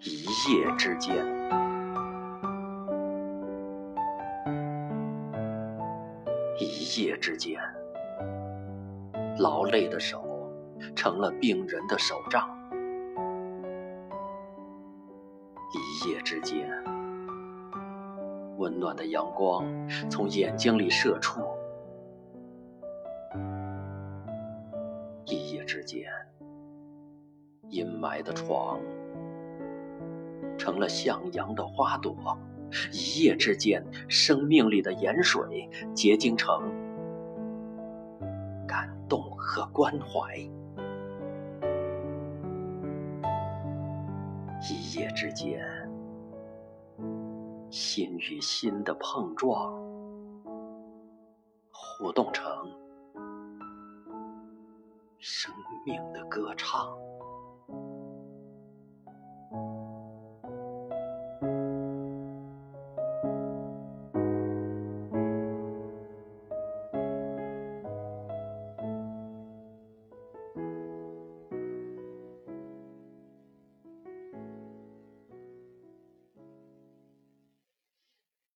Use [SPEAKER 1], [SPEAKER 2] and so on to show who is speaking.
[SPEAKER 1] 一夜之间，一夜之间，劳累的手成了病人的手杖。一夜之间，温暖的阳光从眼睛里射出。一夜之间，阴霾的床成了向阳的花朵。一夜之间，生命里的盐水结晶成感动和关怀。一夜之间，心与心的碰撞，互动成生命的歌唱。